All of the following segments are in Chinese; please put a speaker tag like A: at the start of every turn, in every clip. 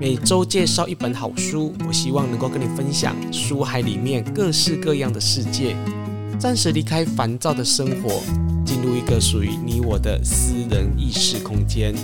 A: 每周介绍一本好书，我希望能够跟你分享书海里面各式各样的世界，暂时离开烦躁的生活，进入一个属于你我的私人意识空间。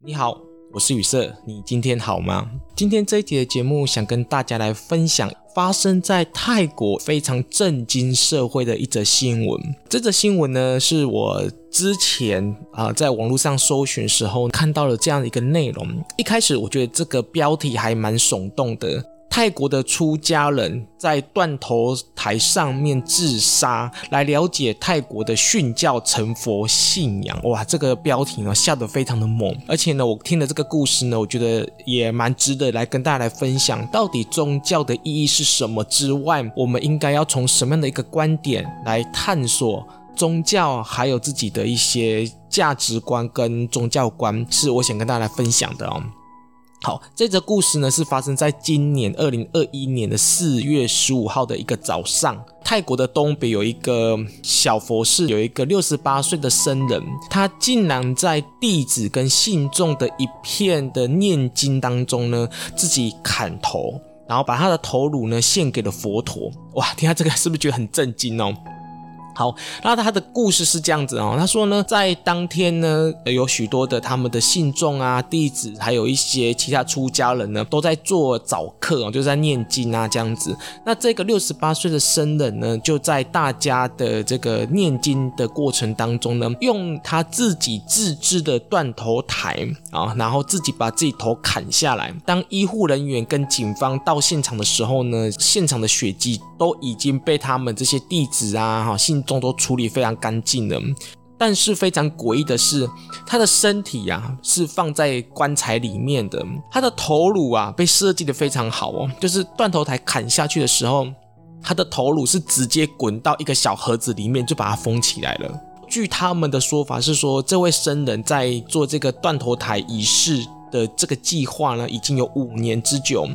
A: 你好，我是雨色，你今天好吗？今天这一集的节目，想跟大家来分享发生在泰国非常震惊社会的一则新闻。这则新闻呢，是我之前啊在网络上搜寻时候看到了这样的一个内容。一开始我觉得这个标题还蛮耸动的。泰国的出家人在断头台上面自杀，来了解泰国的殉教成佛信仰。哇，这个标题呢下得非常的猛，而且呢，我听了这个故事呢，我觉得也蛮值得来跟大家来分享，到底宗教的意义是什么之外，我们应该要从什么样的一个观点来探索宗教，还有自己的一些价值观跟宗教观，是我想跟大家来分享的哦。好，这则故事呢是发生在今年二零二一年的四月十五号的一个早上。泰国的东北有一个小佛寺，有一个六十八岁的僧人，他竟然在弟子跟信众的一片的念经当中呢，自己砍头，然后把他的头颅呢献给了佛陀。哇，听他这个是不是觉得很震惊哦？好，那他的故事是这样子哦。他说呢，在当天呢，有许多的他们的信众啊、弟子，还有一些其他出家人呢，都在做早课哦，就在念经啊这样子。那这个六十八岁的僧人呢，就在大家的这个念经的过程当中呢，用他自己自制的断头台啊，然后自己把自己头砍下来。当医护人员跟警方到现场的时候呢，现场的血迹都已经被他们这些弟子啊、哈信。众都处理非常干净了，但是非常诡异的是，他的身体、啊、是放在棺材里面的，他的头颅啊被设计得非常好哦，就是断头台砍下去的时候，他的头颅是直接滚到一个小盒子里面，就把它封起来了。据他们的说法是说，这位僧人在做这个断头台仪式。的这个计划呢，已经有五年之久，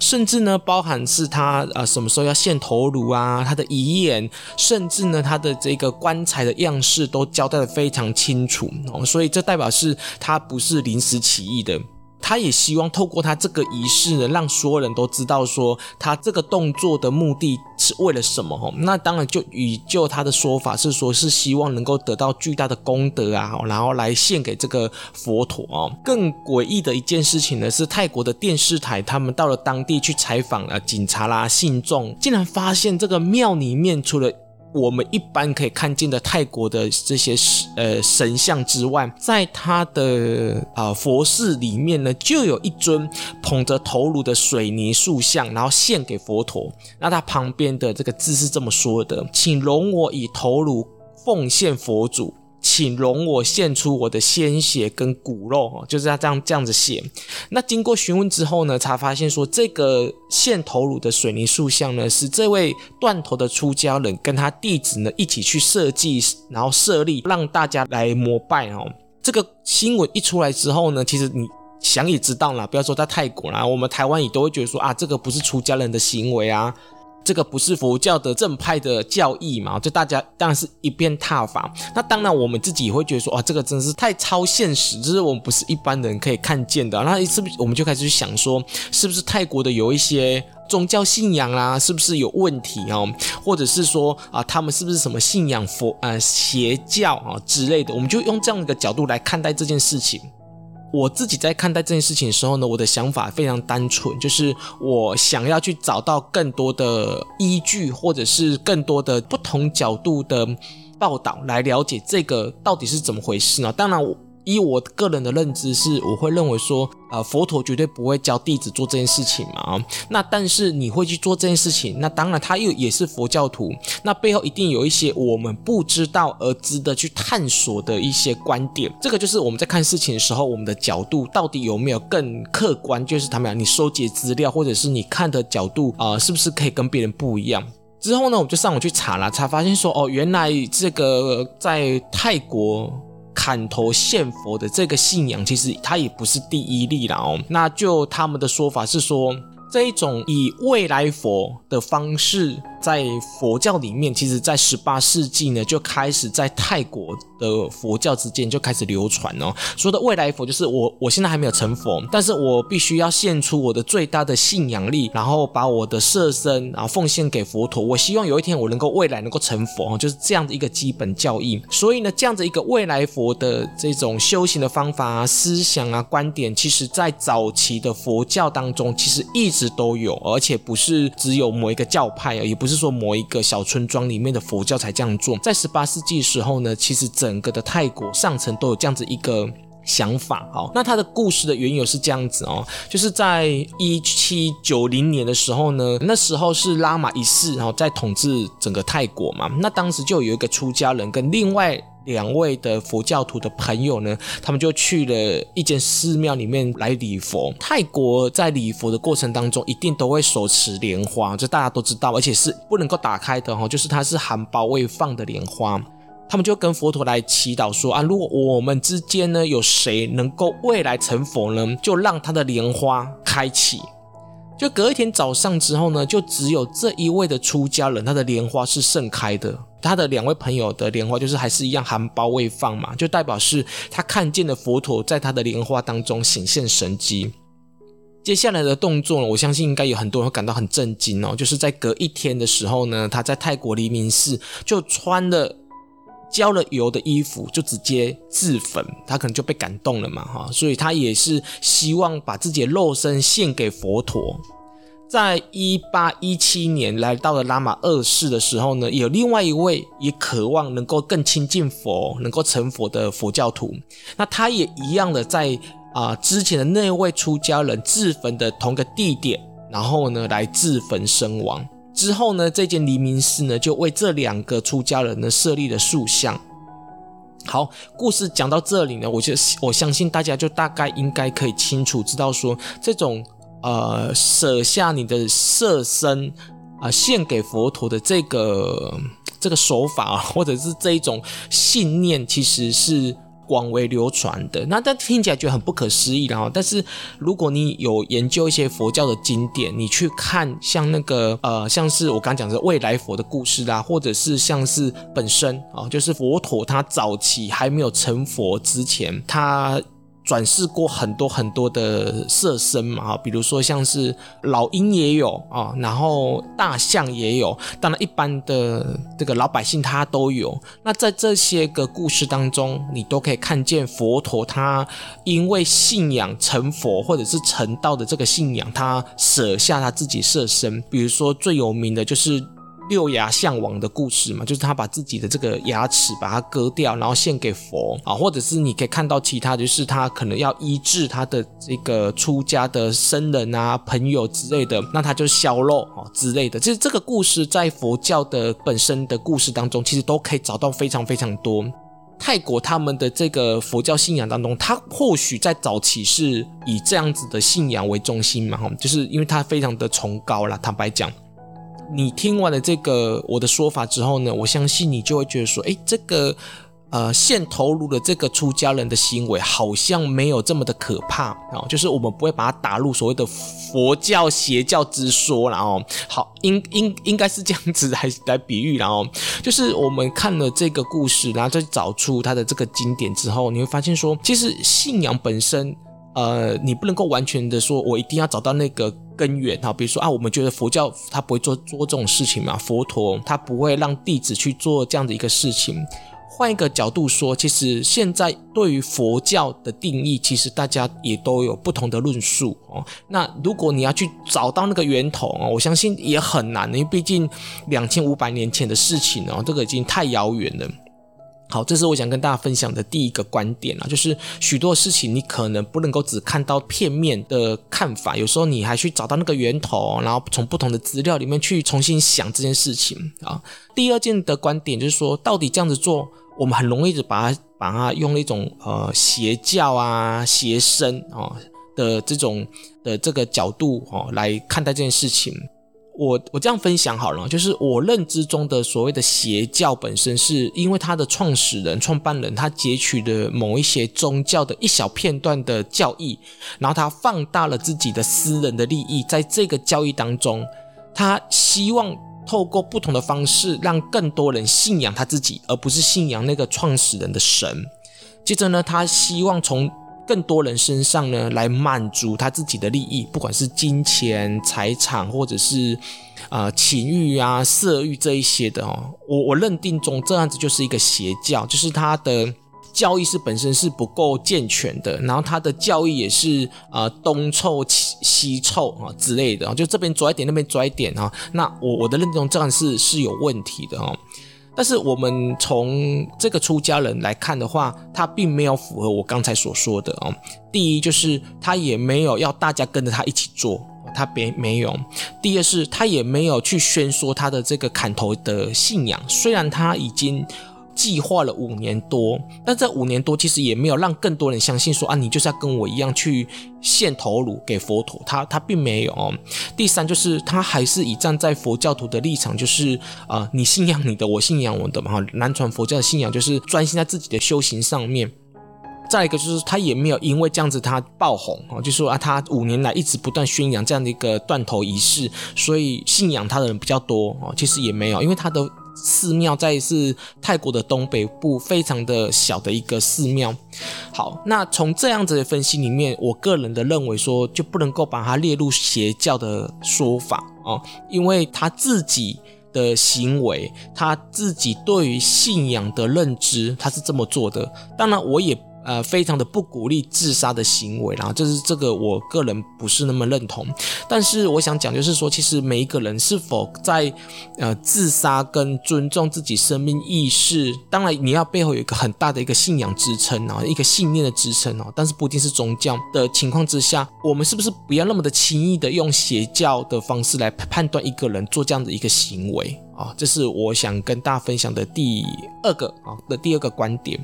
A: 甚至呢，包含是他呃什么时候要献头颅啊，他的遗言，甚至呢，他的这个棺材的样式都交代的非常清楚哦，所以这代表是他不是临时起意的。他也希望透过他这个仪式呢，让所有人都知道说他这个动作的目的是为了什么哈。那当然就以就他的说法是说，是希望能够得到巨大的功德啊，然后来献给这个佛陀哦。更诡异的一件事情呢，是泰国的电视台他们到了当地去采访了警察啦、信众，竟然发现这个庙里面除了我们一般可以看见的泰国的这些呃神像之外，在他的啊、呃、佛寺里面呢，就有一尊捧着头颅的水泥塑像，然后献给佛陀。那他旁边的这个字是这么说的：“请容我以头颅奉献佛祖。”请容我献出我的鲜血跟骨肉，就是他这样这样子写。那经过询问之后呢，才发现说这个献头颅的水泥塑像呢，是这位断头的出家人跟他弟子呢一起去设计，然后设立让大家来膜拜哦。这个新闻一出来之后呢，其实你想也知道啦，不要说在泰国啦，我们台湾也都会觉得说啊，这个不是出家人的行为啊。这个不是佛教的正派的教义嘛？就大家当然是一边挞伐。那当然我们自己也会觉得说，哇，这个真是太超现实，就是我们不是一般人可以看见的。那是不是我们就开始去想说，是不是泰国的有一些宗教信仰啊，是不是有问题哦？或者是说啊，他们是不是什么信仰佛呃邪教啊之类的？我们就用这样一个角度来看待这件事情。我自己在看待这件事情的时候呢，我的想法非常单纯，就是我想要去找到更多的依据，或者是更多的不同角度的报道，来了解这个到底是怎么回事呢？当然我。以我个人的认知是，我会认为说，呃，佛陀绝对不会教弟子做这件事情嘛。那但是你会去做这件事情，那当然他又也是佛教徒，那背后一定有一些我们不知道而值得去探索的一些观点。这个就是我们在看事情的时候，我们的角度到底有没有更客观？就是他们讲，你收集资料，或者是你看的角度啊，是不是可以跟别人不一样？之后呢，我就上网去查了，才发现说，哦，原来这个在泰国。砍头献佛的这个信仰，其实它也不是第一例了哦。那就他们的说法是说，这一种以未来佛的方式在佛教里面，其实在十八世纪呢，就开始在泰国的佛教之间就开始流传哦。说的未来佛就是我，我现在还没有成佛，但是我必须要献出我的最大的信仰力，然后把我的舍身然后奉献给佛陀。我希望有一天我能够未来能够成佛，就是这样的一个基本教义。所以呢，这样子一个未来佛的这种修行的方法啊、思想啊、观点，其实在早期的佛教当中，其实一直都有，而且不是只有某一个教派啊，也不是说某一个小村庄里面的佛教才这样做。在十八世纪时候呢，其实整个的泰国上层都有这样子一个想法。哦，那他的故事的缘由是这样子哦，就是在一七九零年的时候呢，那时候是拉玛一世然后在统治整个泰国嘛，那当时就有一个出家人跟另外。两位的佛教徒的朋友呢，他们就去了一间寺庙里面来礼佛。泰国在礼佛的过程当中，一定都会手持莲花，这大家都知道，而且是不能够打开的哈，就是它是含苞未放的莲花。他们就跟佛陀来祈祷说啊，如果我们之间呢有谁能够未来成佛呢，就让他的莲花开启。就隔一天早上之后呢，就只有这一位的出家人，他的莲花是盛开的。他的两位朋友的莲花就是还是一样含苞未放嘛，就代表是他看见的佛陀在他的莲花当中显现神迹。接下来的动作呢，我相信应该有很多人会感到很震惊哦。就是在隔一天的时候呢，他在泰国黎明寺就穿了。浇了油的衣服就直接自焚，他可能就被感动了嘛，哈，所以他也是希望把自己的肉身献给佛陀。在一八一七年来到了拉玛二世的时候呢，有另外一位也渴望能够更亲近佛、能够成佛的佛教徒，那他也一样的在啊、之前的那位出家人自焚的同个地点，然后呢来自焚身亡。之后呢，这间黎明寺呢，就为这两个出家人呢设立了塑像。好，故事讲到这里呢，我就我相信大家就大概应该可以清楚知道说，这种呃舍下你的色身啊、献给佛陀的这个这个手法，或者是这一种信念，其实是。广为流传的，那但听起来觉得很不可思议，然后，但是如果你有研究一些佛教的经典，你去看像那个呃，像是我刚讲的未来佛的故事啦，或者是像是本身啊、就是佛陀他早期还没有成佛之前，他。转世过很多很多的色身嘛，比如说像是老鹰也有啊，然后大象也有，当然一般的这个老百姓他都有。那在这些个故事当中，你都可以看见佛陀他因为信仰成佛或者是成道的这个信仰，他舍下他自己色身。比如说最有名的就是。六牙象王的故事嘛，就是他把自己的这个牙齿把它割掉，然后献给佛啊，或者是你可以看到其他，就是他可能要医治他的这个出家的僧人啊、朋友之类的，那他就削肉啊之类的。其实这个故事在佛教的本身的故事当中，其实都可以找到非常非常多。泰国他们的这个佛教信仰当中，他或许在早期是以这样子的信仰为中心嘛，哈，就是因为他非常的崇高啦，坦白讲。你听完了这个我的说法之后呢，我相信你就会觉得说，诶，这个呃献头颅的这个出家人的行为好像没有这么的可怕啊，就是我们不会把它打入所谓的佛教邪教之说，然后好应应应该是这样子来来比喻，然后就是我们看了这个故事，然后再找出它的这个经典之后，你会发现说，其实信仰本身。呃，你不能够完全的说，我一定要找到那个根源哈。比如说啊，我们觉得佛教他不会做做这种事情嘛，佛陀他不会让弟子去做这样的一个事情。换一个角度说，其实现在对于佛教的定义，其实大家也都有不同的论述哦。那如果你要去找到那个源头哦，我相信也很难，因为毕竟两千五百年前的事情哦，这个已经太遥远了。好，这是我想跟大家分享的第一个观点啊，就是许多事情你可能不能够只看到片面的看法，有时候你还去找到那个源头，然后从不同的资料里面去重新想这件事情啊。第二件的观点就是说，到底这样子做，我们很容易的把它把它用一种呃邪教啊、邪僧啊的这种的这个角度哦来看待这件事情。我我这样分享好了，就是我认知中的所谓的邪教本身，是因为它的创始人、创办人他截取了某一些宗教的一小片段的教义，然后他放大了自己的私人的利益，在这个教义当中，他希望透过不同的方式，让更多人信仰他自己，而不是信仰那个创始人的神。接着呢，他希望从更多人身上呢来满足他自己的利益，不管是金钱、财产，或者是呃情欲啊、色欲这一些的哦。我我认定中这样子就是一个邪教，就是他的。教义是本身是不够健全的，然后他的教义也是呃东凑西凑啊之类的，就这边拽一点，那边拽一点啊。那我我的认同这样是是有问题的哦。但是我们从这个出家人来看的话，他并没有符合我刚才所说的哦。第一就是他也没有要大家跟着他一起做，他别没有。第二是他也没有去宣说他的这个砍头的信仰，虽然他已经。计划了五年多，但这五年多其实也没有让更多人相信说啊，你就是要跟我一样去献头颅给佛陀，他他并没有哦。第三就是他还是以站在佛教徒的立场，就是啊、你信仰你的，我信仰我的嘛哈。南传佛教的信仰就是专心在自己的修行上面。再一个就是他也没有因为这样子他爆红啊，就说啊，他五年来一直不断宣扬这样的一个断头仪式，所以信仰他的人比较多哦。其实也没有，因为他的。寺庙在是泰国的东北部，非常的小的一个寺庙。好，那从这样子的分析里面，我个人的认为说，就不能够把它列入邪教的说法哦，因为他自己的行为，他自己对于信仰的认知，他是这么做的。当然，我也。呃，非常的不鼓励自杀的行为，然后就是这个，我个人不是那么认同。但是我想讲，就是说，其实每一个人是否在呃自杀跟尊重自己生命意识，当然你要背后有一个很大的一个信仰支撑啊，一个信念的支撑哦。但是不一定是宗教的情况之下，我们是不是不要那么的轻易的用邪教的方式来判断一个人做这样的一个行为啊？这是我想跟大家分享的第二个啊的第二个观点。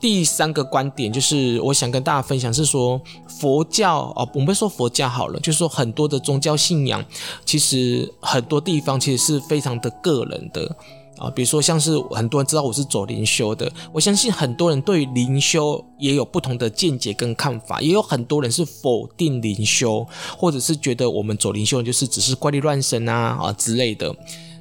A: 第三个观点就是，我想跟大家分享是说，佛教哦，我们说佛教好了，就是说很多的宗教信仰，其实很多地方其实是非常的个人的啊，比如说像是很多人知道我是走灵修的，我相信很多人对灵修也有不同的见解跟看法，也有很多人是否定灵修，或者是觉得我们走灵修就是只是怪力乱神啊啊之类的。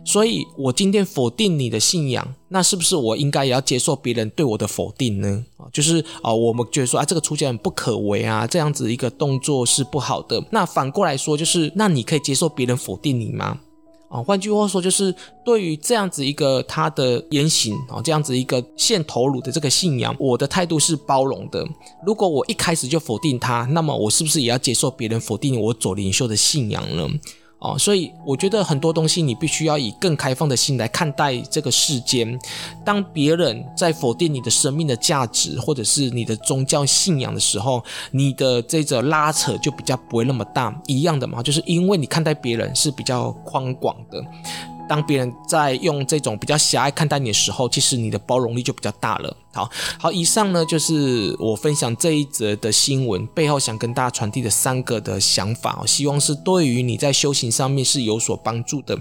A: 所以，我今天否定你的信仰，那是不是我应该也要接受别人对我的否定呢？啊，就是啊，我们觉得说啊，这个出家人不可为啊，这样子一个动作是不好的。那反过来说，就是那你可以接受别人否定你吗？啊，换句话说，就是对于这样子一个他的言行啊，这样子一个献头颅的这个信仰，我的态度是包容的。如果我一开始就否定他，那么我是不是也要接受别人否定我走灵修的信仰呢？哦，所以我觉得很多东西你必须要以更开放的心来看待这个世间。当别人在否定你的生命的价值，或者是你的宗教信仰的时候，你的这个拉扯就比较不会那么大。一样的嘛，就是因为你看待别人是比较宽广的。当别人在用这种比较狭隘看待你的时候，其实你的包容力就比较大了。好好，以上呢就是我分享这一则的新闻背后想跟大家传递的三个的想法，希望是对于你在修行上面是有所帮助的。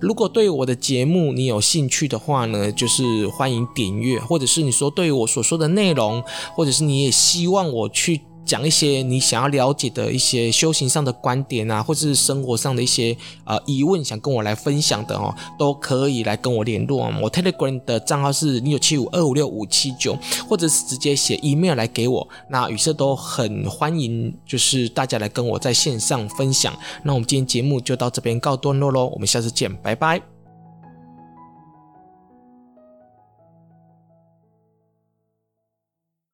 A: 如果对我的节目你有兴趣的话呢，就是欢迎点阅，或者是你说对于我所说的内容，或者是你也希望我去。讲一些你想要了解的一些修行上的观点啊，或者是生活上的一些呃疑问，想跟我来分享的哦，都可以来跟我联络啊。我 Telegram 的账号是零九七五二五六五七九，或者是直接写 email 来给我。那宇色都很欢迎，就是大家来跟我在线上分享。那我们今天节目就到这边告段落喽，我们下次见，拜拜。